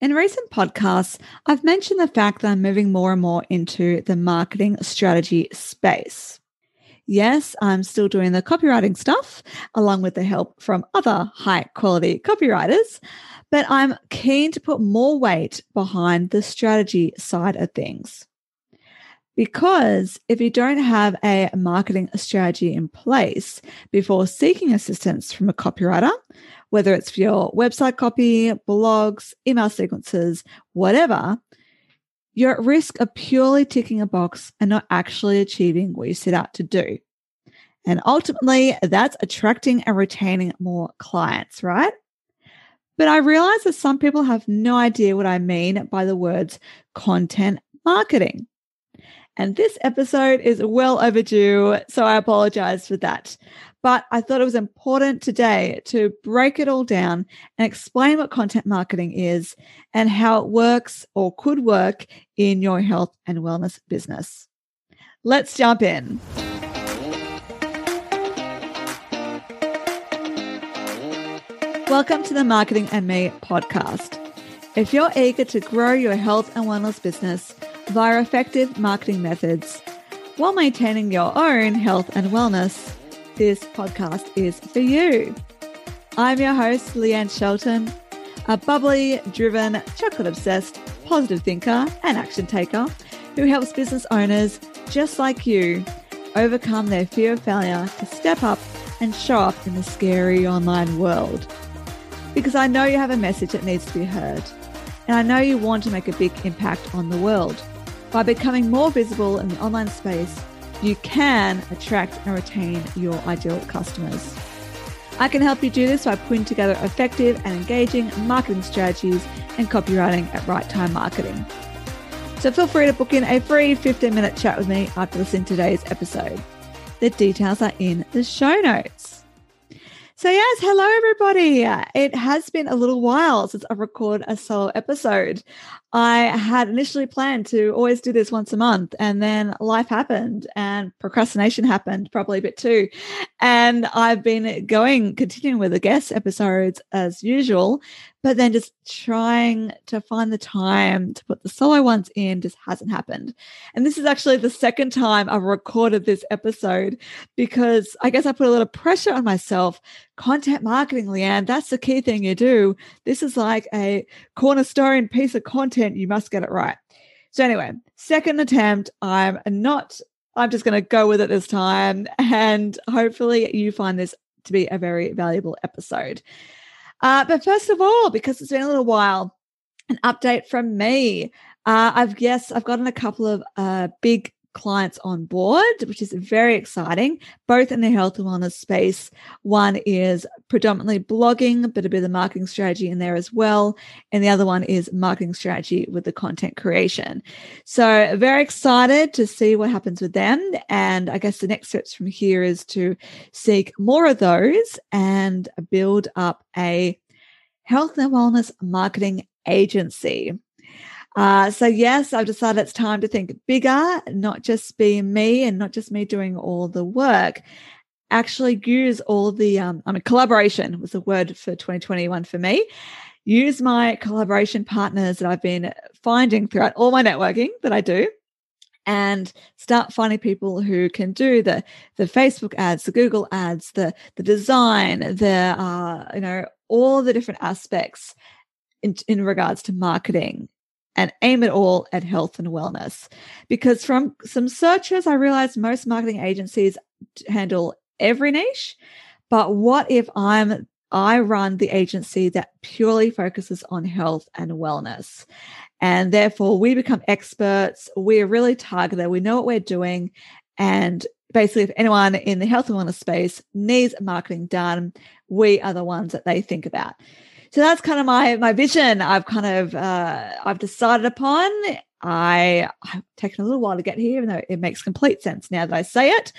In recent podcasts, I've mentioned the fact that I'm moving more and more into the marketing strategy space. Yes, I'm still doing the copywriting stuff along with the help from other high quality copywriters, but I'm keen to put more weight behind the strategy side of things. Because if you don't have a marketing strategy in place before seeking assistance from a copywriter, whether it's for your website copy, blogs, email sequences, whatever, you're at risk of purely ticking a box and not actually achieving what you set out to do. And ultimately, that's attracting and retaining more clients, right? But I realize that some people have no idea what I mean by the words content marketing. And this episode is well overdue, so I apologize for that. But I thought it was important today to break it all down and explain what content marketing is and how it works or could work in your health and wellness business. Let's jump in. Welcome to the Marketing and Me podcast. If you're eager to grow your health and wellness business via effective marketing methods while maintaining your own health and wellness, this podcast is for you. I'm your host, Leanne Shelton, a bubbly, driven, chocolate obsessed, positive thinker and action taker who helps business owners just like you overcome their fear of failure to step up and show up in the scary online world. Because I know you have a message that needs to be heard, and I know you want to make a big impact on the world. By becoming more visible in the online space, you can attract and retain your ideal customers. I can help you do this by putting together effective and engaging marketing strategies and copywriting at Right Time Marketing. So feel free to book in a free 15 minute chat with me after listening to today's episode. The details are in the show notes. So, yes, hello, everybody. It has been a little while since I record a solo episode. I had initially planned to always do this once a month, and then life happened and procrastination happened, probably a bit too. And I've been going, continuing with the guest episodes as usual, but then just trying to find the time to put the solo ones in just hasn't happened. And this is actually the second time I've recorded this episode because I guess I put a lot of pressure on myself. Content marketing, Leanne, that's the key thing you do. This is like a cornerstone piece of content. You must get it right. So, anyway, second attempt. I'm not, I'm just going to go with it this time. And hopefully, you find this to be a very valuable episode. Uh, but first of all, because it's been a little while, an update from me. Uh, I've yes, I've gotten a couple of uh, big clients on board, which is very exciting, both in the health and wellness space. One is predominantly blogging, but a bit of marketing strategy in there as well. And the other one is marketing strategy with the content creation. So, very excited to see what happens with them. And I guess the next steps from here is to seek more of those and build up a health and wellness marketing agency. Uh, so, yes, I've decided it's time to think bigger, not just be me and not just me doing all the work. Actually, use all the, um, I mean, collaboration was the word for 2021 for me. Use my collaboration partners that I've been finding throughout all my networking that I do and start finding people who can do the the Facebook ads, the Google ads, the the design, the uh, you know all the different aspects in, in regards to marketing and aim it all at health and wellness. Because from some searches, I realized most marketing agencies handle every niche. But what if I'm I run the agency that purely focuses on health and wellness. And therefore, we become experts. We are really targeted. We know what we're doing. And basically, if anyone in the health and wellness space needs marketing done, we are the ones that they think about so that's kind of my my vision. I've kind of uh, I've decided upon. I I've taken a little while to get here, even though it makes complete sense now that I say it.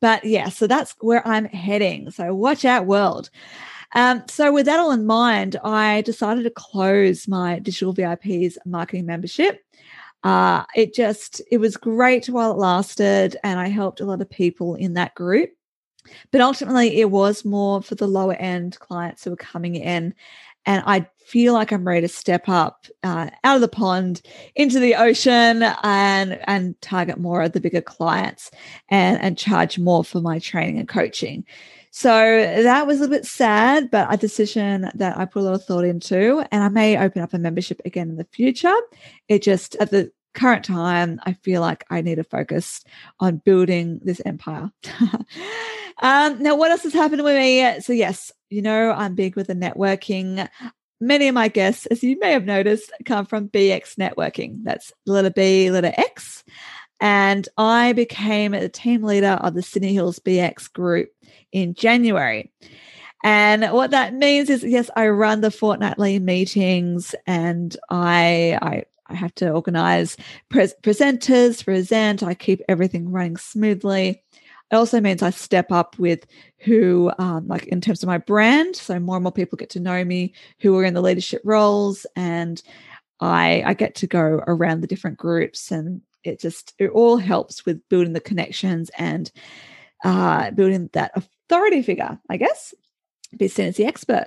But yeah, so that's where I'm heading. So watch out, world. Um, so with that all in mind, I decided to close my digital VIPs marketing membership. Uh, it just it was great while it lasted, and I helped a lot of people in that group. But ultimately, it was more for the lower end clients who were coming in and I feel like I'm ready to step up uh, out of the pond into the ocean and and target more of the bigger clients and and charge more for my training and coaching. So that was a bit sad, but a decision that I put a lot of thought into, and I may open up a membership again in the future. It just at the current time, I feel like I need to focus on building this empire. um, now, what else has happened with me? So, yes, you know, I'm big with the networking. Many of my guests, as you may have noticed, come from BX Networking. That's letter B, letter X. And I became a team leader of the Sydney Hills BX group in January. And what that means is, yes, I run the fortnightly meetings and I, I I have to organize pre- presenters, present, I keep everything running smoothly. It also means I step up with who, um, like in terms of my brand. So more and more people get to know me who are in the leadership roles, and I, I get to go around the different groups, and it just it all helps with building the connections and uh, building that authority figure, I guess. Be seen as the expert.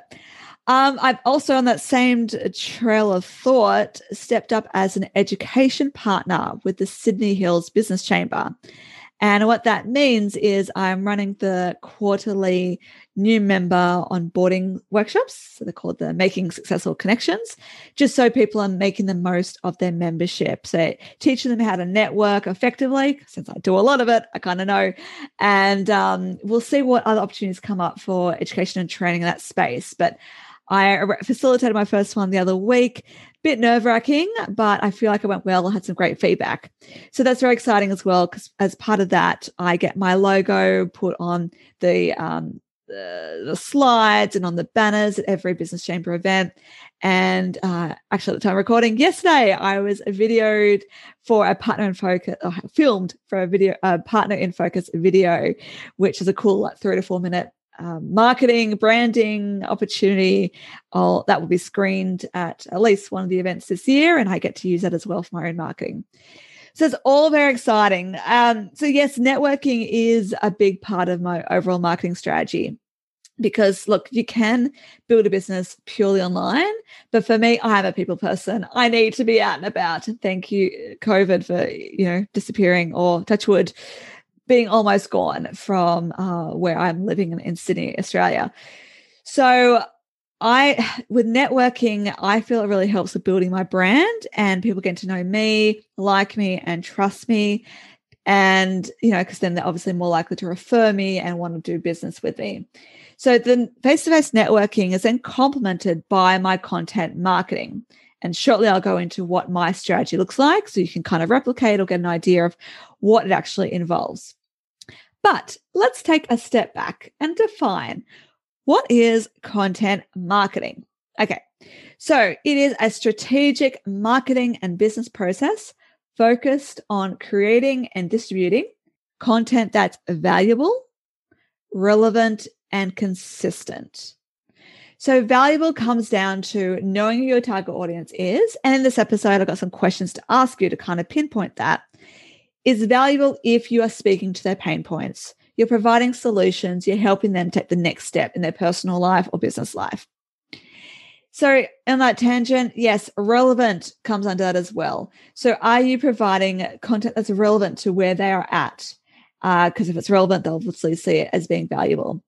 Um, I've also, on that same trail of thought, stepped up as an education partner with the Sydney Hills Business Chamber. And what that means is I'm running the quarterly new member onboarding workshops. So they're called the Making Successful Connections, just so people are making the most of their membership. So teaching them how to network effectively, since I do a lot of it, I kind of know. And um, we'll see what other opportunities come up for education and training in that space. But I facilitated my first one the other week. Bit nerve wracking, but I feel like it went well. I had some great feedback. So that's very exciting as well, because as part of that, I get my logo put on the, um, the, the slides and on the banners at every business chamber event. And uh, actually, at the time recording yesterday, I was videoed for a partner in focus, or filmed for a video, a partner in focus video, which is a cool like three to four minute um, marketing, branding opportunity. I'll, that will be screened at at least one of the events this year, and I get to use that as well for my own marketing. So it's all very exciting. Um, so, yes, networking is a big part of my overall marketing strategy because look you can build a business purely online but for me i'm a people person i need to be out and about thank you covid for you know disappearing or touch wood being almost gone from uh, where I'm living in, in Sydney, Australia. So I with networking, I feel it really helps with building my brand and people get to know me, like me, and trust me. And, you know, because then they're obviously more likely to refer me and want to do business with me. So the face to face networking is then complemented by my content marketing. And shortly I'll go into what my strategy looks like so you can kind of replicate or get an idea of what it actually involves. But let's take a step back and define what is content marketing. Okay, so it is a strategic marketing and business process focused on creating and distributing content that's valuable, relevant, and consistent. So, valuable comes down to knowing who your target audience is. And in this episode, I've got some questions to ask you to kind of pinpoint that is valuable if you are speaking to their pain points. You're providing solutions, you're helping them take the next step in their personal life or business life. So, in that tangent, yes, relevant comes under that as well. So, are you providing content that's relevant to where they are at? Because uh, if it's relevant, they'll obviously see it as being valuable.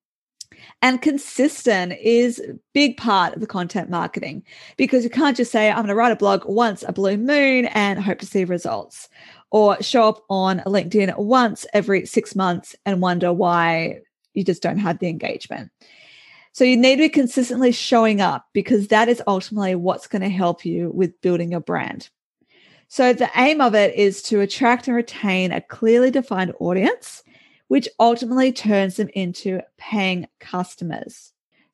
And consistent is big part of the content marketing because you can't just say, I'm going to write a blog once a blue moon and hope to see results or show up on LinkedIn once every six months and wonder why you just don't have the engagement. So you need to be consistently showing up because that is ultimately what's going to help you with building your brand. So the aim of it is to attract and retain a clearly defined audience, which ultimately turns them into paying customers.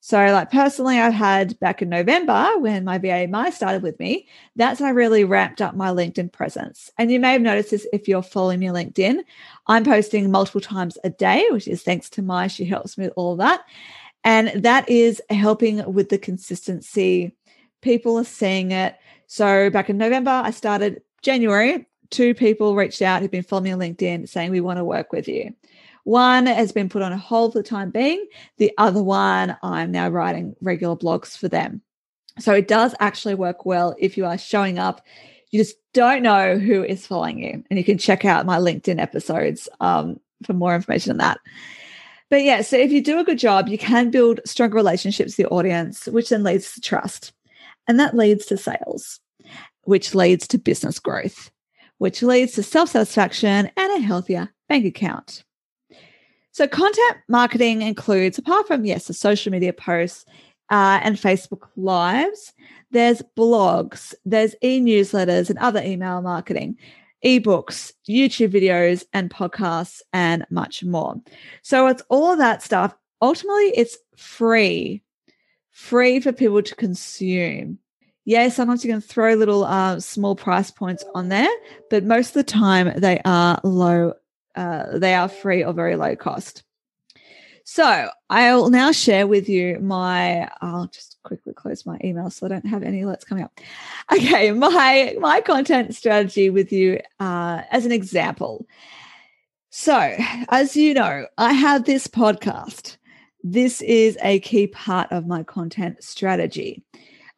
So, like personally, I've had back in November when my VA Mai started with me, that's when I really ramped up my LinkedIn presence. And you may have noticed this if you're following me LinkedIn. I'm posting multiple times a day, which is thanks to Mai. She helps me with all that. And that is helping with the consistency. People are seeing it. So, back in November, I started January. Two people reached out who've been following me on LinkedIn saying, We want to work with you. One has been put on a hold for the time being. The other one, I'm now writing regular blogs for them. So it does actually work well if you are showing up. You just don't know who is following you. And you can check out my LinkedIn episodes um, for more information on that. But yeah, so if you do a good job, you can build stronger relationships with your audience, which then leads to trust. And that leads to sales, which leads to business growth, which leads to self satisfaction and a healthier bank account. So, content marketing includes, apart from, yes, the social media posts uh, and Facebook Lives, there's blogs, there's e newsletters and other email marketing, ebooks, YouTube videos, and podcasts, and much more. So, it's all of that stuff. Ultimately, it's free free for people to consume. Yeah, sometimes you can throw little uh, small price points on there, but most of the time they are low, uh, they are free or very low cost. So I'll now share with you my. I'll just quickly close my email so I don't have any alerts coming up. Okay, my my content strategy with you uh, as an example. So, as you know, I have this podcast this is a key part of my content strategy.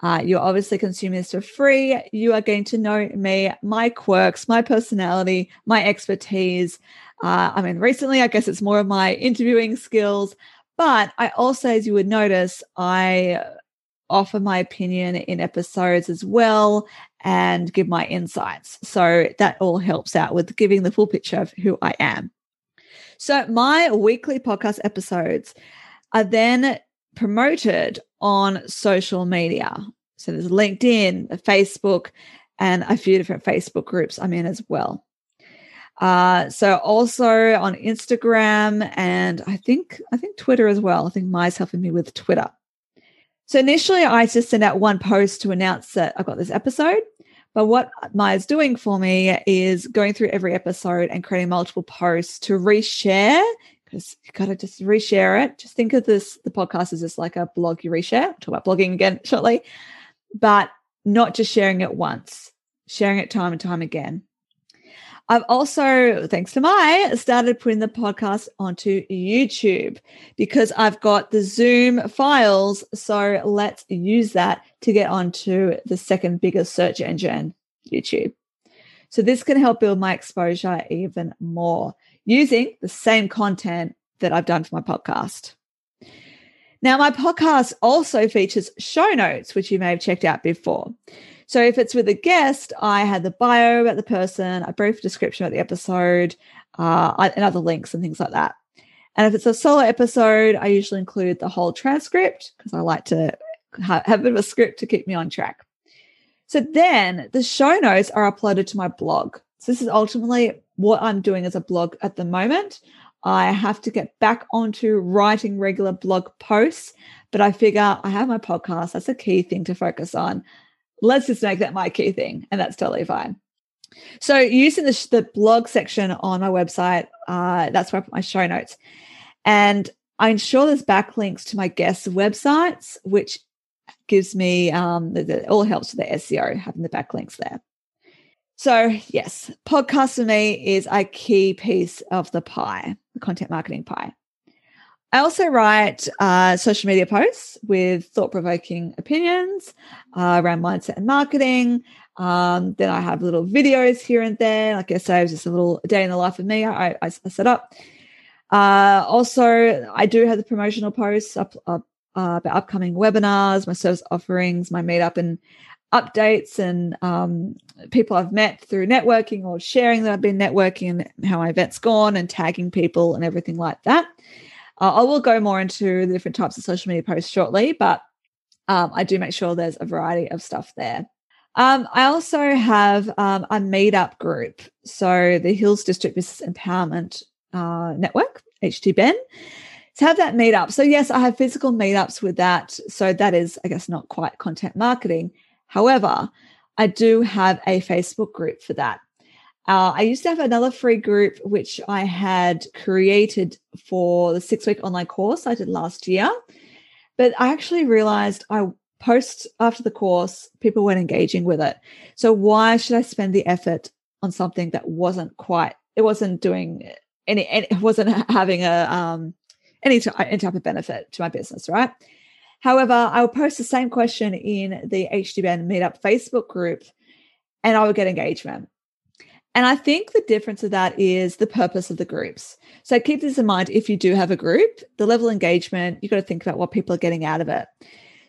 Uh, you're obviously consuming this for free. You are going to know me, my quirks, my personality, my expertise. Uh, I mean, recently, I guess it's more of my interviewing skills, but I also, as you would notice, I offer my opinion in episodes as well and give my insights. So that all helps out with giving the full picture of who I am. So, my weekly podcast episodes are then promoted on social media. So there's LinkedIn, Facebook, and a few different Facebook groups I'm in as well. Uh, so also on Instagram and I think I think Twitter as well. I think Mai's helping me with Twitter. So initially I just sent out one post to announce that I got this episode. But what Mai's doing for me is going through every episode and creating multiple posts to reshare because you got to just reshare it. Just think of this the podcast is just like a blog you reshare. I'll talk about blogging again shortly, but not just sharing it once, sharing it time and time again. I've also, thanks to Mai, started putting the podcast onto YouTube because I've got the Zoom files. So let's use that to get onto the second biggest search engine, YouTube. So this can help build my exposure even more using the same content that I've done for my podcast. Now, my podcast also features show notes, which you may have checked out before. So, if it's with a guest, I had the bio about the person, a brief description about the episode, uh, and other links and things like that. And if it's a solo episode, I usually include the whole transcript because I like to have a bit of a script to keep me on track. So then the show notes are uploaded to my blog. So this is ultimately what I'm doing as a blog at the moment. I have to get back onto writing regular blog posts, but I figure I have my podcast. That's a key thing to focus on. Let's just make that my key thing, and that's totally fine. So, using the, the blog section on my website, uh, that's where I put my show notes. And I ensure there's backlinks to my guests' websites, which gives me, um, it all helps with the SEO, having the backlinks there. So, yes, podcast for me is a key piece of the pie, the content marketing pie. I also write uh, social media posts with thought provoking opinions uh, around mindset and marketing. Um, then I have little videos here and there. Like I say, it's just a little day in the life of me. I, I, I set up. Uh, also, I do have the promotional posts up, up uh, about upcoming webinars, my service offerings, my meetup, and updates and um, people I've met through networking or sharing that I've been networking and how my event's gone and tagging people and everything like that. Uh, I will go more into the different types of social media posts shortly, but um, I do make sure there's a variety of stuff there. Um, I also have um, a meetup group. So the Hills District Business Empowerment uh, Network, HDBEN to have that meetup. So yes, I have physical meetups with that. So that is, I guess, not quite content marketing. However, I do have a Facebook group for that. Uh, I used to have another free group which I had created for the six week online course I did last year. But I actually realized I post after the course, people weren't engaging with it. So why should I spend the effort on something that wasn't quite, it wasn't doing any, it wasn't having a, um, any, any type of benefit to my business, right? However, I will post the same question in the HDBEN Meetup Facebook group and I will get engagement. And I think the difference of that is the purpose of the groups. So keep this in mind if you do have a group, the level of engagement, you've got to think about what people are getting out of it.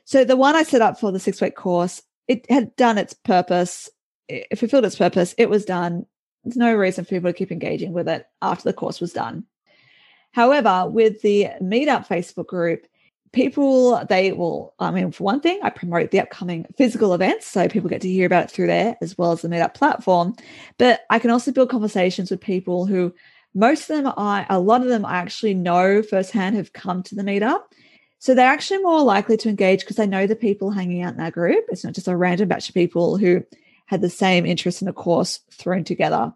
So the one I set up for the six week course, it had done its purpose. It fulfilled its purpose. It was done. There's no reason for people to keep engaging with it after the course was done. However, with the Meetup Facebook group, people they will i mean for one thing i promote the upcoming physical events so people get to hear about it through there as well as the meetup platform. But i can also build conversations with people who most of them i a lot of them i actually know firsthand have come to the meetup. So they're actually more likely to engage because they know the people hanging out in that group. It's not just a random batch of people who had the same interest in a course thrown together.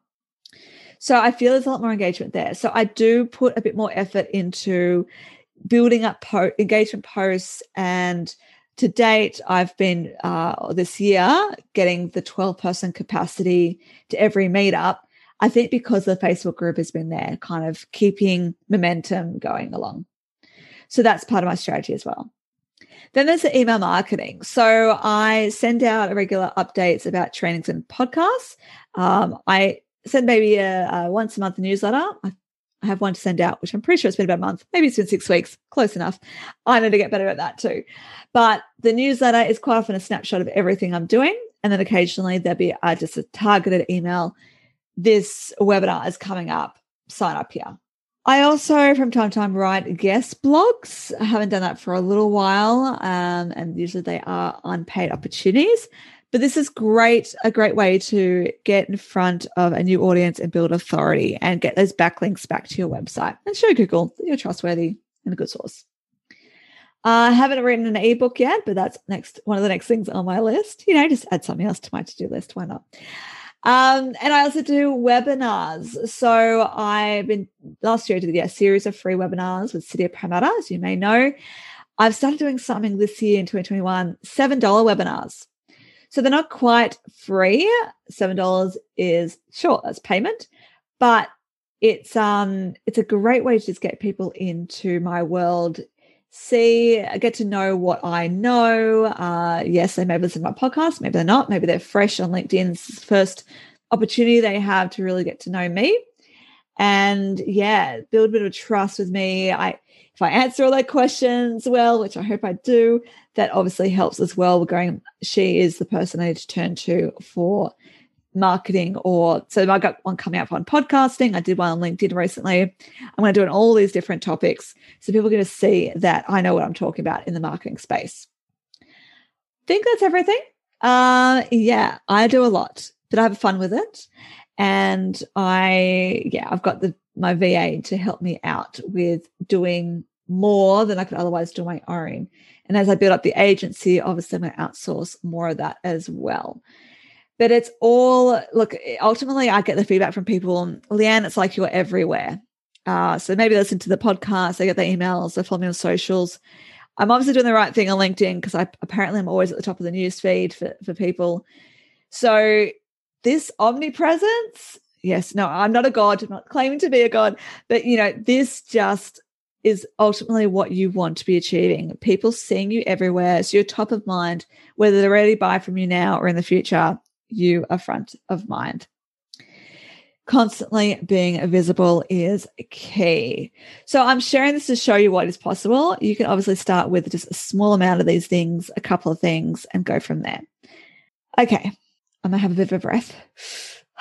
So i feel there's a lot more engagement there. So i do put a bit more effort into building up po- engagement posts and to date i've been uh, this year getting the 12 person capacity to every meetup. I think because the facebook group has been there kind of keeping momentum going along. So that's part of my strategy as well. Then there's the email marketing. So i send out regular updates about trainings and podcasts. Um, i send maybe a, a once a month newsletter. I I have one to send out, which I'm pretty sure it's been about a month. Maybe it's been six weeks. Close enough. I need to get better at that too. But the newsletter is quite often a snapshot of everything I'm doing. And then occasionally there'll be uh, just a targeted email. This webinar is coming up. Sign up here. I also, from time to time, write guest blogs. I haven't done that for a little while, um, and usually they are unpaid opportunities. But this is great, a great way to get in front of a new audience and build authority and get those backlinks back to your website and show Google that you're trustworthy and a good source. I haven't written an ebook yet, but that's next one of the next things on my list. You know, just add something else to my to-do list. Why not? Um, and I also do webinars. So I've been last year I did yeah, a series of free webinars with City of Parramatta, as you may know. I've started doing something this year in 2021, $7 webinars. So they're not quite free. $7 is sure that's payment, but it's um it's a great way to just get people into my world see get to know what i know. Uh yes they may listen to my podcast maybe they're not maybe they're fresh on linkedin's first opportunity they have to really get to know me. And yeah build a bit of trust with me. I if I answer all their questions well, which I hope I do, that obviously helps as well. We're going, she is the person I need to turn to for marketing or so I got one coming up on podcasting. I did one on LinkedIn recently. I'm going to do it on all these different topics. So people are going to see that I know what I'm talking about in the marketing space. think that's everything. Uh yeah, I do a lot, but I have fun with it. And I yeah, I've got the my VA to help me out with doing more than I could otherwise do my own. And as I build up the agency, obviously I'm going to outsource more of that as well. But it's all look, ultimately, I get the feedback from people, Leanne, it's like you're everywhere. Uh, so maybe listen to the podcast, they get the emails, they follow me on socials. I'm obviously doing the right thing on LinkedIn because I apparently I'm always at the top of the news feed for, for people. So this omnipresence yes no i'm not a god i'm not claiming to be a god but you know this just is ultimately what you want to be achieving people seeing you everywhere so you're top of mind whether they're ready to buy from you now or in the future you are front of mind constantly being visible is key. So I'm sharing this to show you what is possible. You can obviously start with just a small amount of these things, a couple of things, and go from there. Okay, I'm gonna have a bit of a breath.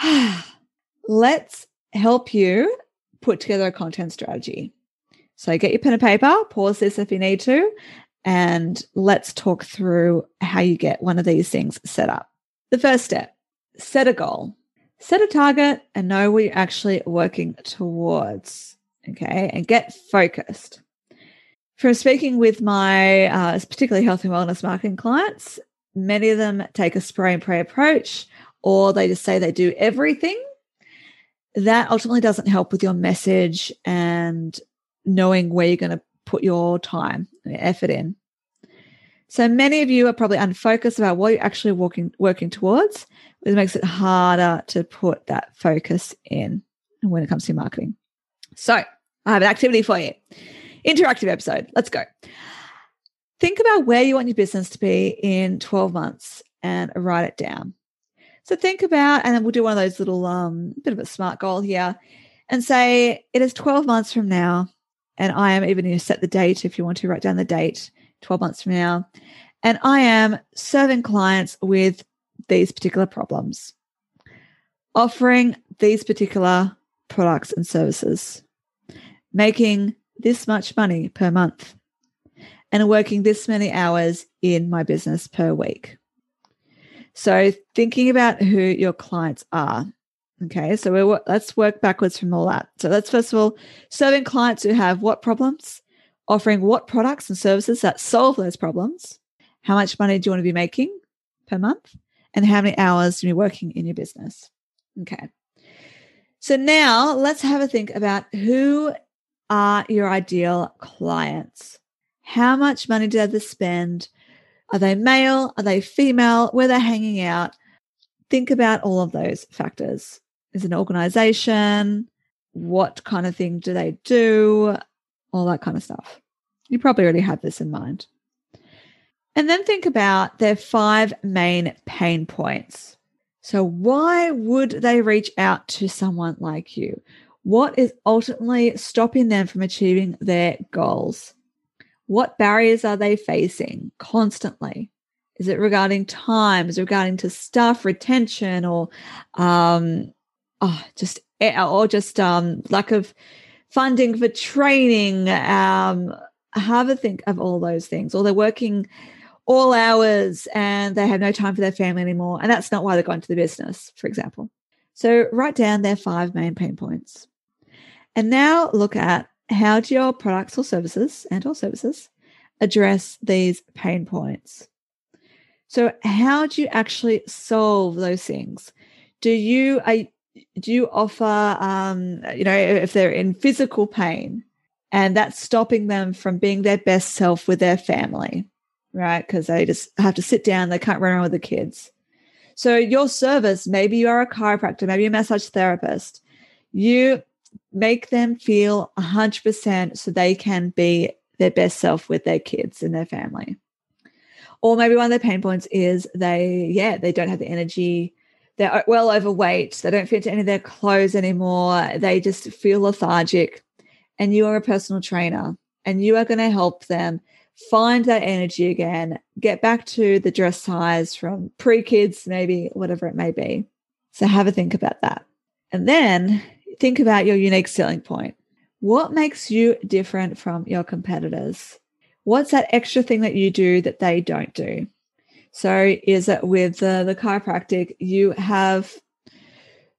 let's help you put together a content strategy. So get your pen and paper, pause this if you need to, and let's talk through how you get one of these things set up. The first step set a goal, set a target, and know what you're actually working towards. Okay, and get focused. From speaking with my uh, particularly health and wellness marketing clients, many of them take a spray and pray approach, or they just say they do everything that ultimately doesn't help with your message and knowing where you're going to put your time and effort in. So many of you are probably unfocused about what you're actually working working towards, which makes it harder to put that focus in when it comes to marketing. So I have an activity for you. Interactive episode. Let's go. think about where you want your business to be in 12 months and write it down. So think about, and then we'll do one of those little, um, bit of a smart goal here and say it is 12 months from now. And I am even going to set the date if you want to write down the date 12 months from now. And I am serving clients with these particular problems, offering these particular products and services, making this much money per month, and working this many hours in my business per week. So, thinking about who your clients are. Okay, so we let's work backwards from all that. So, let's first of all serving clients who have what problems, offering what products and services that solve those problems. How much money do you want to be making per month? And how many hours do you be working in your business? Okay. So now let's have a think about who are your ideal clients. How much money do they spend? Are they male? Are they female? Where they're hanging out? Think about all of those factors. Is an organization? What kind of thing do they do? All that kind of stuff. You probably already have this in mind. And then think about their five main pain points. So, why would they reach out to someone like you? What is ultimately stopping them from achieving their goals? What barriers are they facing constantly? Is it regarding time? Is it regarding to staff retention or um, oh, just eh, or just um, lack of funding for training? Um, have a think of all those things. Or they're working all hours and they have no time for their family anymore. And that's not why they're got into the business, for example. So write down their five main pain points. And now look at how do your products or services and or services address these pain points? So how do you actually solve those things? Do you I do you offer um, you know if they're in physical pain and that's stopping them from being their best self with their family, right? Because they just have to sit down, they can't run around with the kids. So your service, maybe you are a chiropractor, maybe a massage therapist, you make them feel 100% so they can be their best self with their kids and their family. Or maybe one of their pain points is they, yeah, they don't have the energy. They're well overweight. They don't fit into any of their clothes anymore. They just feel lethargic. And you are a personal trainer and you are going to help them find that energy again, get back to the dress size from pre kids, maybe whatever it may be. So have a think about that. And then think about your unique selling point. What makes you different from your competitors? What's that extra thing that you do that they don't do? So, is it with the, the chiropractic, you have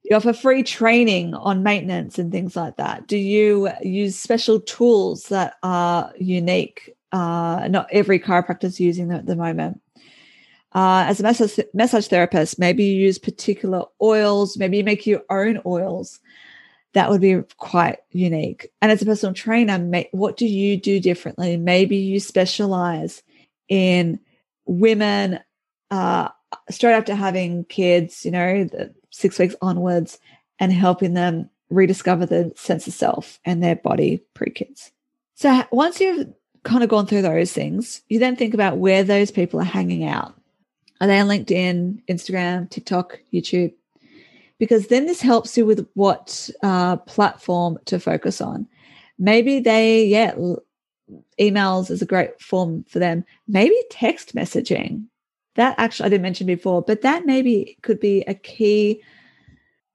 you offer free training on maintenance and things like that? Do you use special tools that are unique? Uh, not every chiropractor is using them at the moment. Uh, as a massage, massage therapist, maybe you use particular oils, maybe you make your own oils that would be quite unique. And as a personal trainer, what do you do differently? Maybe you specialize in women uh, straight after having kids, you know, six weeks onwards, and helping them rediscover the sense of self and their body pre kids. So once you've kind of gone through those things, you then think about where those people are hanging out. Are they on LinkedIn, Instagram, TikTok, YouTube? Because then this helps you with what uh, platform to focus on. Maybe they, yeah, emails is a great form for them. Maybe text messaging. That actually I didn't mention before, but that maybe could be a key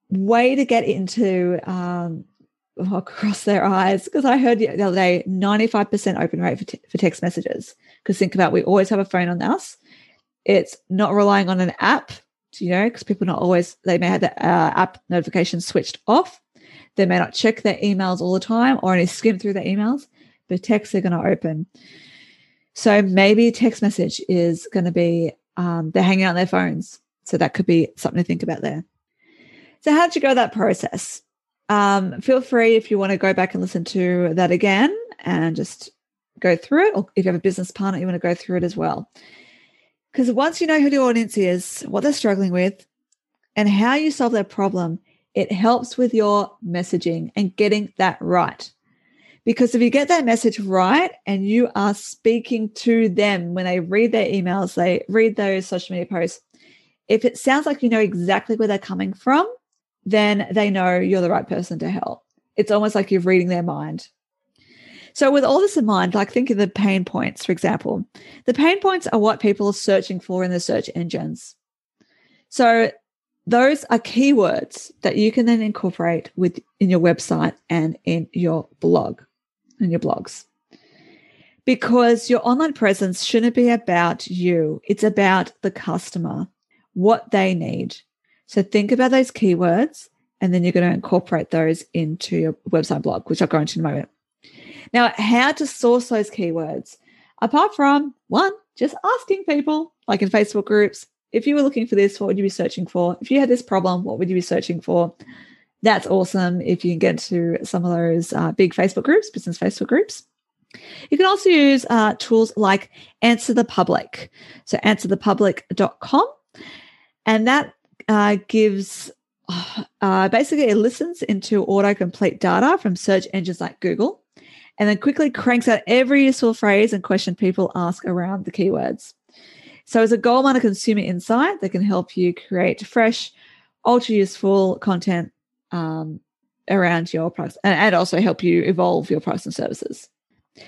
way to get into um, across their eyes. Because I heard the other day, 95% open rate for, t- for text messages. Because think about we always have a phone on us. It's not relying on an app you know, because people not always, they may have the uh, app notifications switched off. They may not check their emails all the time or only skim through their emails, but text they're going to open. So maybe text message is going to be um, they're hanging out on their phones. So that could be something to think about there. So, how did you go that process? Um, feel free if you want to go back and listen to that again and just go through it. Or if you have a business partner, you want to go through it as well. Because once you know who the audience is, what they're struggling with, and how you solve their problem, it helps with your messaging and getting that right. Because if you get that message right and you are speaking to them when they read their emails, they read those social media posts, if it sounds like you know exactly where they're coming from, then they know you're the right person to help. It's almost like you're reading their mind. So, with all this in mind, like think of the pain points, for example. The pain points are what people are searching for in the search engines. So, those are keywords that you can then incorporate with in your website and in your blog in your blogs. Because your online presence shouldn't be about you, it's about the customer, what they need. So think about those keywords and then you're going to incorporate those into your website blog, which I'll go into in a moment. Now, how to source those keywords, apart from one, just asking people, like in Facebook groups, if you were looking for this, what would you be searching for? If you had this problem, what would you be searching for? That's awesome if you can get to some of those uh, big Facebook groups, business Facebook groups. You can also use uh, tools like Answer the Public. So, answerthepublic.com. And that uh, gives uh, basically it listens into autocomplete data from search engines like Google and then quickly cranks out every useful phrase and question people ask around the keywords. So, as a goal miner consumer insight that can help you create fresh, ultra useful content um, around your products and, and, also help you evolve your products and services.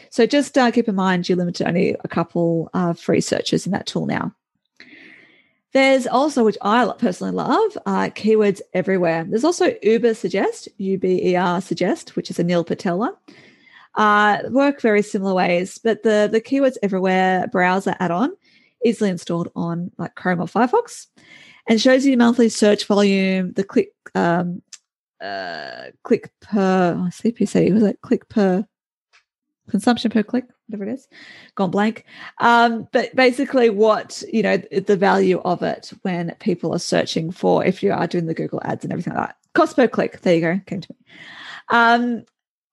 So, just uh, keep in mind you're limited to only a couple of free searches in that tool now. There's also, which I personally love, uh, keywords everywhere. There's also Ubersuggest, U B E R Suggest, which is a Neil Patel one. Uh, work very similar ways, but the the keywords everywhere browser add-on easily installed on like Chrome or Firefox, and shows you monthly search volume, the click um, uh, click per oh, CPC was it click per consumption per click, whatever it is, gone blank. Um, but basically, what you know, the value of it when people are searching for if you are doing the Google ads and everything like that. Cost per click. There you go. Came to me. Um,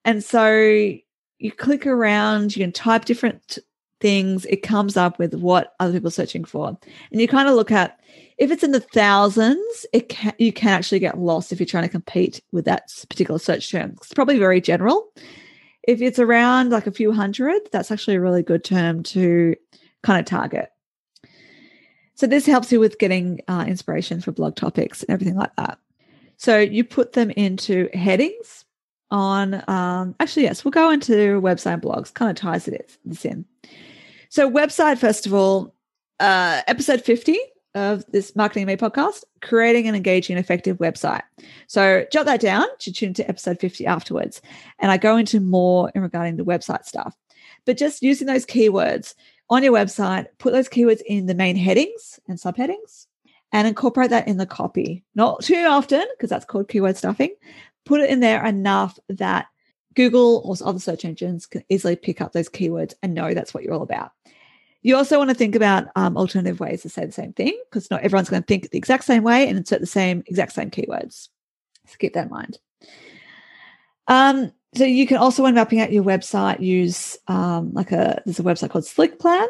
and so you click around, you can type different things, it comes up with what other people are searching for. And you kind of look at if it's in the thousands, it can, you can actually get lost if you're trying to compete with that particular search term. It's probably very general. If it's around like a few hundred, that's actually a really good term to kind of target. So this helps you with getting uh, inspiration for blog topics and everything like that. So you put them into headings on um, actually yes we'll go into website and blogs kind of ties it this in. So website first of all uh, episode 50 of this marketing me podcast creating an engaging effective website. So jot that down to tune to episode 50 afterwards and i go into more in regarding the website stuff. But just using those keywords on your website put those keywords in the main headings and subheadings and incorporate that in the copy. Not too often because that's called keyword stuffing put it in there enough that Google or other search engines can easily pick up those keywords and know that's what you're all about. You also want to think about um, alternative ways to say the same thing because not everyone's going to think the exact same way and insert the same exact same keywords. So keep that in mind. Um, so you can also, when mapping out your website, use um, like a there's a website called SlickPlan,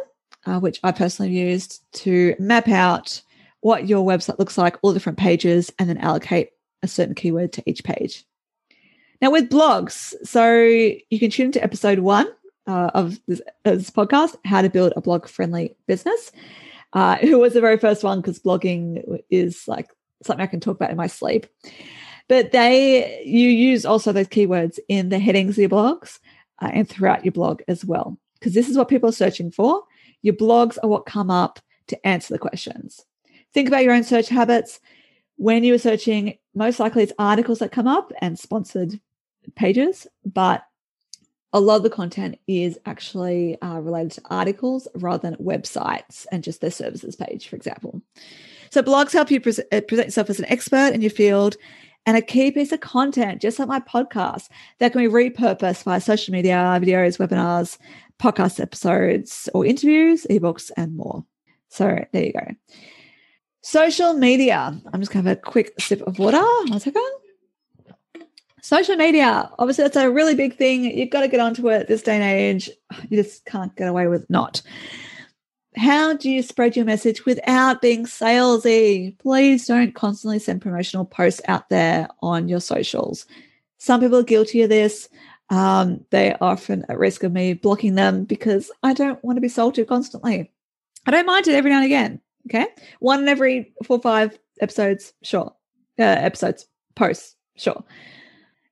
uh, which I personally used to map out what your website looks like, all different pages, and then allocate a certain keyword to each page. Now, with blogs, so you can tune into episode one uh, of this, this, podcast, How to Build a Blog Friendly Business. Uh, it was the very first one because blogging is like something I can talk about in my sleep. But they, you use also those keywords in the headings of your blogs uh, and throughout your blog as well, because this is what people are searching for. Your blogs are what come up to answer the questions. Think about your own search habits when you are searching, most likely it's articles that come up and sponsored pages, but a lot of the content is actually uh, related to articles rather than websites and just their services page, for example. So, blogs help you pre- uh, present yourself as an expert in your field and a key piece of content, just like my podcast, that can be repurposed via social media, videos, webinars, podcast episodes, or interviews, ebooks, and more. So, there you go. Social media. I'm just going to have a quick sip of water. One second. Social media. Obviously, that's a really big thing. You've got to get onto it this day and age. You just can't get away with not. How do you spread your message without being salesy? Please don't constantly send promotional posts out there on your socials. Some people are guilty of this. Um, they're often at risk of me blocking them because I don't want to be sold to constantly. I don't mind it every now and again. Okay. One in every four, five episodes, sure. Uh, episodes, posts, sure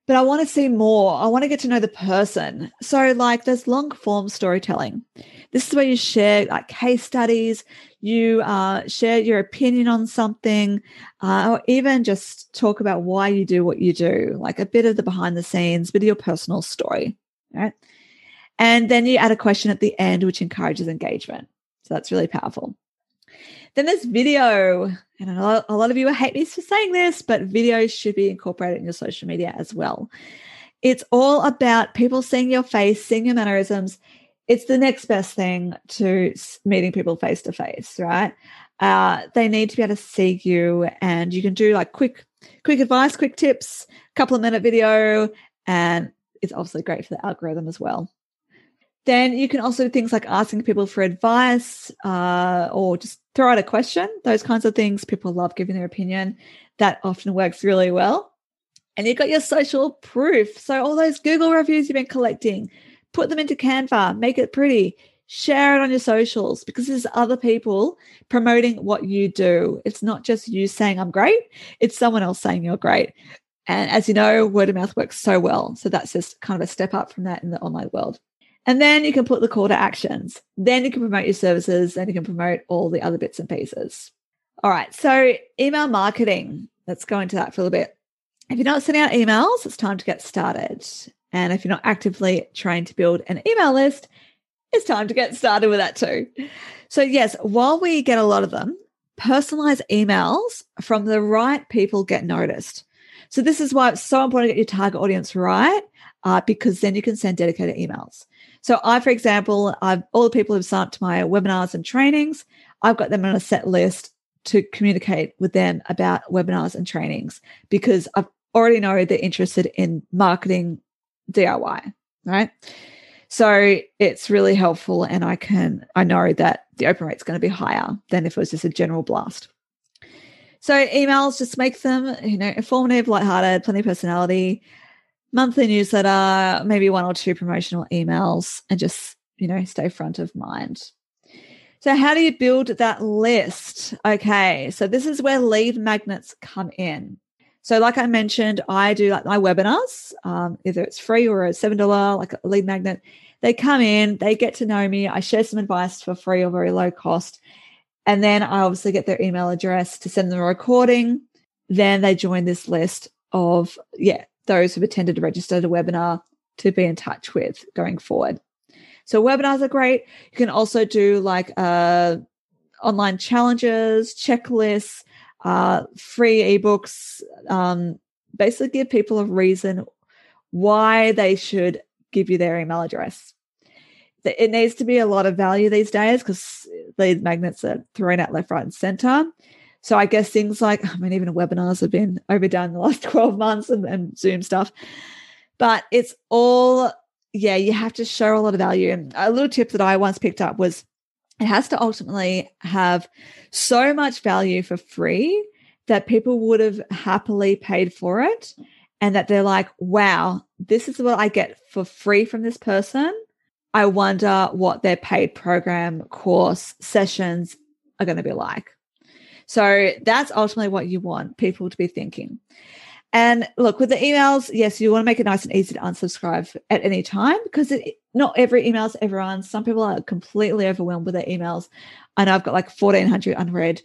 but I want to see more. I want to get to know the person. So, like, there's long form storytelling. This is where you share like case studies, you uh, share your opinion on something, uh, or even just talk about why you do what you do, like a bit of the behind the scenes, bit of your personal story, right? And then you add a question at the end, which encourages engagement. So that's really powerful. Then there's video. And a lot, of you hate me for saying this, but videos should be incorporated in your social media as well. It's all about people seeing your face, seeing your mannerisms. It's the next best thing to meeting people face to face, right? Uh, they need to be able to see you, and you can do like quick, quick advice, quick tips, couple of minute video, and it's obviously great for the algorithm as well. Then you can also do things like asking people for advice uh, or just throw out a question, those kinds of things. People love giving their opinion. That often works really well. And you've got your social proof. So, all those Google reviews you've been collecting, put them into Canva, make it pretty, share it on your socials because there's other people promoting what you do. It's not just you saying, I'm great, it's someone else saying you're great. And as you know, word of mouth works so well. So, that's just kind of a step up from that in the online world. And then you can put the call to actions. Then you can promote your services and you can promote all the other bits and pieces. All right. So, email marketing. Let's go into that for a little bit. If you're not sending out emails, it's time to get started. And if you're not actively trying to build an email list, it's time to get started with that too. So, yes, while we get a lot of them, personalized emails from the right people get noticed. So, this is why it's so important to get your target audience right, uh, because then you can send dedicated emails. So I, for example, I've all the people who've signed up to my webinars and trainings, I've got them on a set list to communicate with them about webinars and trainings because I already know they're interested in marketing DIY, right? So it's really helpful and I can I know that the open rate is going to be higher than if it was just a general blast. So emails just make them, you know, informative, lighthearted, plenty of personality monthly newsletter, maybe one or two promotional emails, and just, you know, stay front of mind. So, how do you build that list? Okay, so this is where lead magnets come in. So, like I mentioned, I do like my webinars, um, either it's free or a $7, like a lead magnet. They come in, they get to know me, I share some advice for free or very low cost. And then I obviously get their email address to send them a recording. Then they join this list of, yeah, those who've attended a registered webinar to be in touch with going forward. So webinars are great. You can also do like uh, online challenges, checklists, uh, free ebooks. Um, basically, give people a reason why they should give you their email address. It needs to be a lot of value these days because these magnets are thrown out left, right, and center. So I guess things like, I mean, even webinars have been overdone the last 12 months and, and Zoom stuff. But it's all, yeah, you have to show a lot of value. And a little tip that I once picked up was it has to ultimately have so much value for free that people would have happily paid for it. And that they're like, wow, this is what I get for free from this person. I wonder what their paid program, course, sessions are going to be like. So that's ultimately what you want people to be thinking. And look, with the emails, yes, you want to make it nice and easy to unsubscribe at any time because it, not every email is everyone. Some people are completely overwhelmed with their emails. I know I've got like 1,400 unread.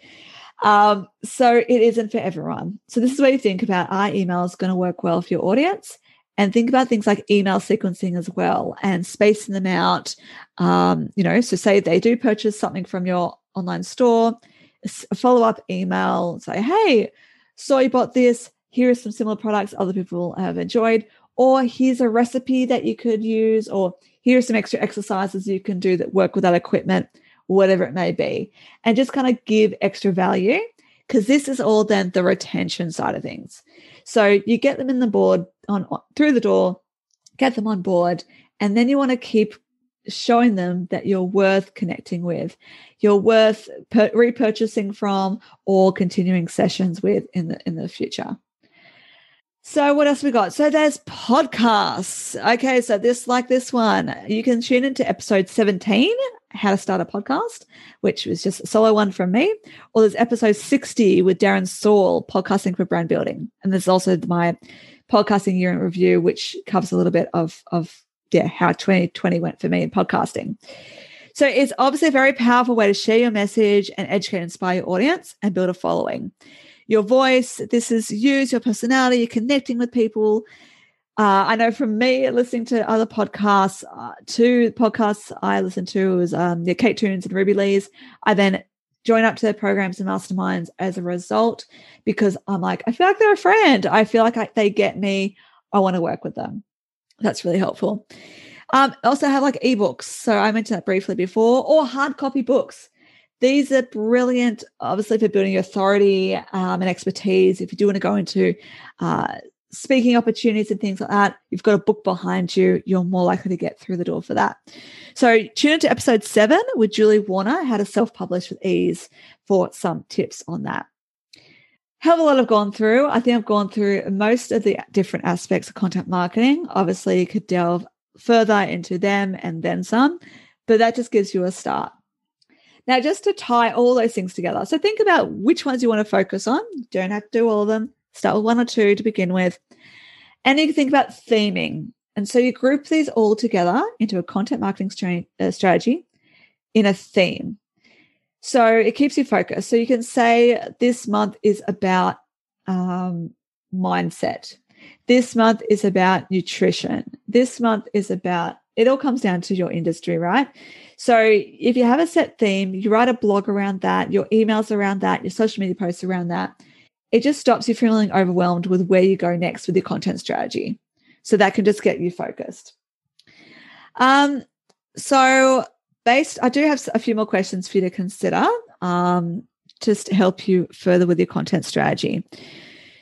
Um, so it isn't for everyone. So this is where you think about are emails going to work well for your audience? And think about things like email sequencing as well and spacing them out. Um, you know, so say they do purchase something from your online store, follow up email, say, hey, saw you bought this. Here are some similar products other people have enjoyed. Or here's a recipe that you could use, or here are some extra exercises you can do that work with that equipment, whatever it may be. And just kind of give extra value because this is all then the retention side of things. So you get them in the board on through the door, get them on board, and then you want to keep showing them that you're worth connecting with, you're worth per- repurchasing from, or continuing sessions with in the in the future. So what else we got? So there's podcasts. Okay, so this like this one, you can tune into episode 17, how to start a podcast, which was just a solo one from me. Or there's episode 60 with Darren Saul, podcasting for brand building. And there's also my podcasting year in review, which covers a little bit of of yeah, how 2020 went for me in podcasting. So it's obviously a very powerful way to share your message and educate and inspire your audience and build a following. Your voice, this is use your personality, you're connecting with people. Uh, I know from me listening to other podcasts, uh, two podcasts I listened to was um, yeah, Kate Toon's and Ruby Lee's. I then join up to their programs and masterminds as a result because I'm like, I feel like they're a friend. I feel like I, they get me. I want to work with them. That's really helpful. Um, also have like ebooks. So I mentioned that briefly before, or hard copy books. These are brilliant, obviously, for building your authority um, and expertise. If you do want to go into uh, speaking opportunities and things like that, you've got a book behind you, you're more likely to get through the door for that. So tune into episode seven with Julie Warner, how to self publish with ease, for some tips on that. Of a lot I've gone through. I think I've gone through most of the different aspects of content marketing. Obviously, you could delve further into them and then some, but that just gives you a start. Now, just to tie all those things together, so think about which ones you want to focus on. You don't have to do all of them. Start with one or two to begin with. And you can think about theming. And so you group these all together into a content marketing uh, strategy in a theme. So it keeps you focused. So you can say this month is about um, mindset. This month is about nutrition. This month is about, it all comes down to your industry, right? So if you have a set theme, you write a blog around that, your emails around that, your social media posts around that, it just stops you from feeling overwhelmed with where you go next with your content strategy. So that can just get you focused. Um, so based, I do have a few more questions for you to consider um, just to help you further with your content strategy.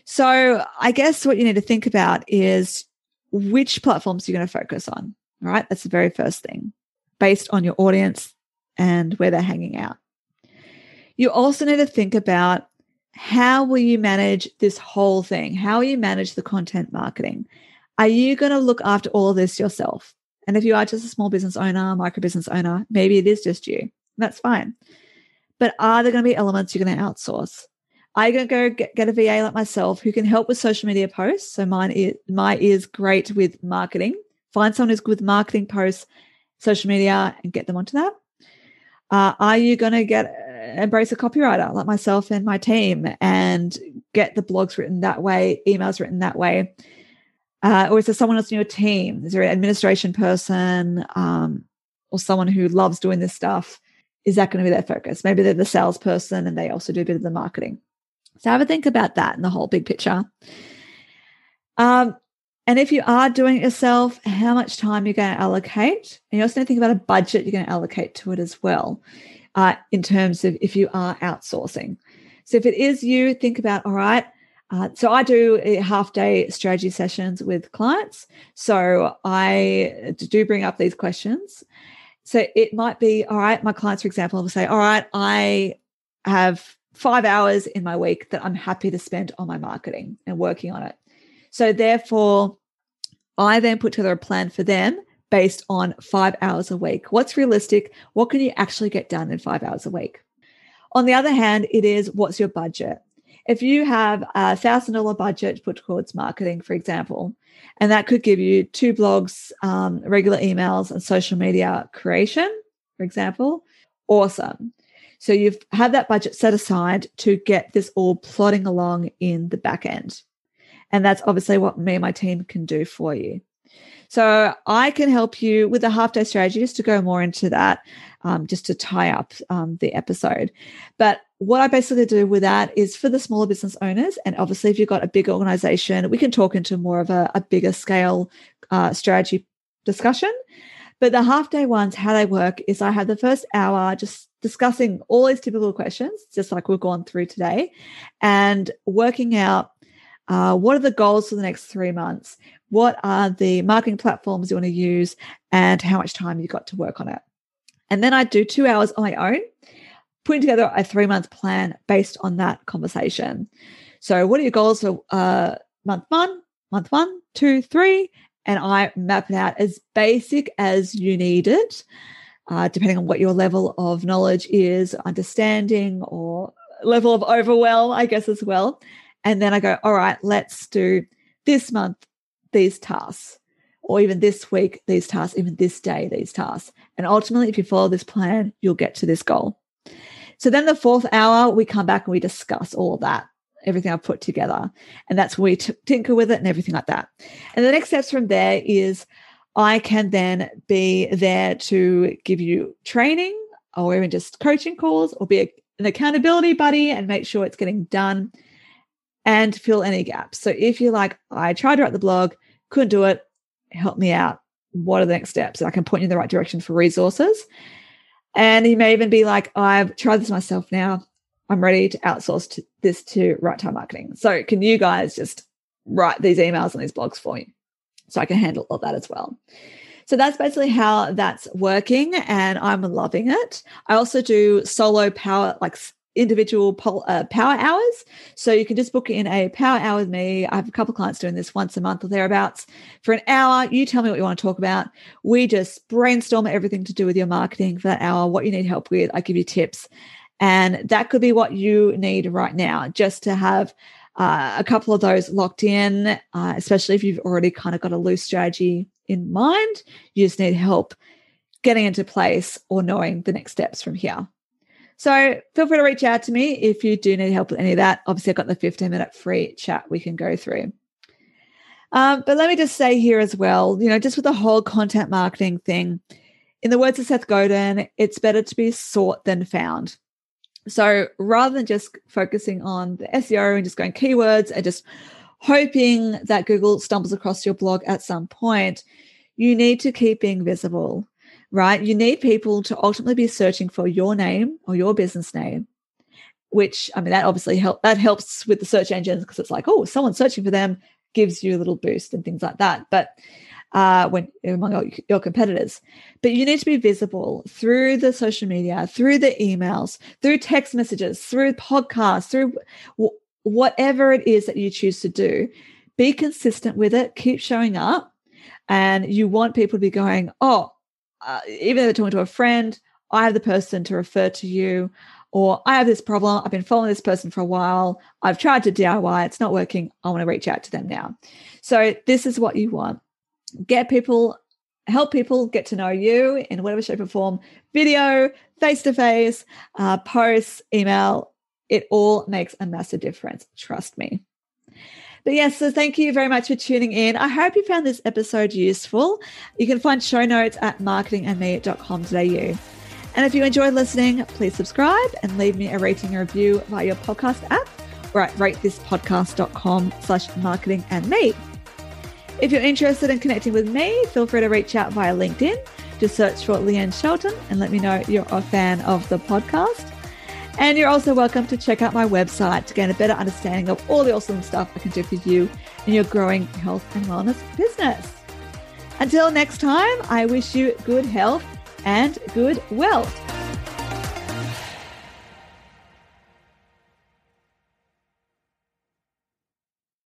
So I guess what you need to think about is which platforms you're going to focus on. Right, that's the very first thing, based on your audience and where they're hanging out. You also need to think about how will you manage this whole thing? How will you manage the content marketing? Are you going to look after all of this yourself? And if you are just a small business owner, micro business owner, maybe it is just you. That's fine. But are there going to be elements you're going to outsource? Are you going to go get, get, a VA like myself who can help with social media posts. So mine is my is great with marketing. Find someone who's good with marketing posts, social media, and get them onto that. Uh, are you going to get embrace a copywriter like myself and my team and get the blogs written that way, emails written that way? Uh, or is there someone else in your team? Is there an administration person um, or someone who loves doing this stuff? Is that going to be their focus? Maybe they're the salesperson and they also do a bit of the marketing. So have a think about that in the whole big picture. Um, and if you are doing it yourself, how much time you're going to allocate. And you also need to think about a budget you're going to allocate to it as well, uh, in terms of if you are outsourcing. So if it is you, think about, all right, uh, so I do half day strategy sessions with clients. So I do bring up these questions. So it might be, all right, my clients, for example, will say, all right, I have five hours in my week that I'm happy to spend on my marketing and working on it. So, therefore, I then put together a plan for them based on five hours a week. What's realistic? What can you actually get done in five hours a week? On the other hand, it is what's your budget? If you have a thousand dollar budget put towards marketing, for example, and that could give you two blogs, um, regular emails, and social media creation, for example, awesome. So you've had that budget set aside to get this all plodding along in the back end. And that's obviously what me and my team can do for you. So I can help you with a half day strategy just to go more into that, um, just to tie up um, the episode. But what I basically do with that is for the smaller business owners. And obviously, if you've got a big organization, we can talk into more of a, a bigger scale uh, strategy discussion. But the half day ones, how they work is I have the first hour just discussing all these typical questions, just like we've gone through today, and working out uh, what are the goals for the next three months? What are the marketing platforms you want to use? And how much time you got to work on it? And then I do two hours on my own, putting together a three month plan based on that conversation. So, what are your goals for uh, month one, month one, two, three, and I map it out as basic as you need it, uh, depending on what your level of knowledge is, understanding, or level of overwhelm, I guess, as well. And then I go, all right, let's do this month these tasks, or even this week these tasks, even this day these tasks. And ultimately, if you follow this plan, you'll get to this goal. So then the fourth hour, we come back and we discuss all of that everything I've put together. And that's where we t- tinker with it and everything like that. And the next steps from there is I can then be there to give you training or even just coaching calls or be a, an accountability buddy and make sure it's getting done and fill any gaps. So if you're like, I tried to write the blog, couldn't do it, help me out. What are the next steps? I can point you in the right direction for resources. And you may even be like, I've tried this myself now. I'm ready to outsource to this to Write Time Marketing. So can you guys just write these emails and these blogs for me so I can handle all that as well? So that's basically how that's working, and I'm loving it. I also do solo power, like individual pol- uh, power hours. So you can just book in a power hour with me. I have a couple clients doing this once a month or thereabouts. For an hour, you tell me what you want to talk about. We just brainstorm everything to do with your marketing for that hour, what you need help with. I give you tips. And that could be what you need right now, just to have uh, a couple of those locked in, uh, especially if you've already kind of got a loose strategy in mind. You just need help getting into place or knowing the next steps from here. So feel free to reach out to me if you do need help with any of that. Obviously, I've got the 15 minute free chat we can go through. Um, but let me just say here as well, you know, just with the whole content marketing thing, in the words of Seth Godin, it's better to be sought than found. So rather than just focusing on the SEO and just going keywords and just hoping that Google stumbles across your blog at some point, you need to keep being visible, right? You need people to ultimately be searching for your name or your business name, which I mean that obviously help that helps with the search engines because it's like, oh, someone's searching for them, gives you a little boost and things like that. But uh, when among your competitors. But you need to be visible through the social media, through the emails, through text messages, through podcasts, through w- whatever it is that you choose to do. Be consistent with it. Keep showing up, and you want people to be going, "Oh, uh, even though they're talking to a friend, I have the person to refer to you." Or I have this problem. I've been following this person for a while. I've tried to DIY. It's not working. I want to reach out to them now. So, this is what you want get people help people get to know you in whatever shape or form video face to face posts email it all makes a massive difference trust me but yes so thank you very much for tuning in i hope you found this episode useful you can find show notes at marketingandme.com.au and if you enjoyed listening please subscribe and leave me a rating and review via your podcast app or at ratethispodcast.com slash marketing and me if you're interested in connecting with me, feel free to reach out via LinkedIn. Just search for Leanne Shelton and let me know you're a fan of the podcast. And you're also welcome to check out my website to gain a better understanding of all the awesome stuff I can do for you in your growing health and wellness business. Until next time, I wish you good health and good wealth.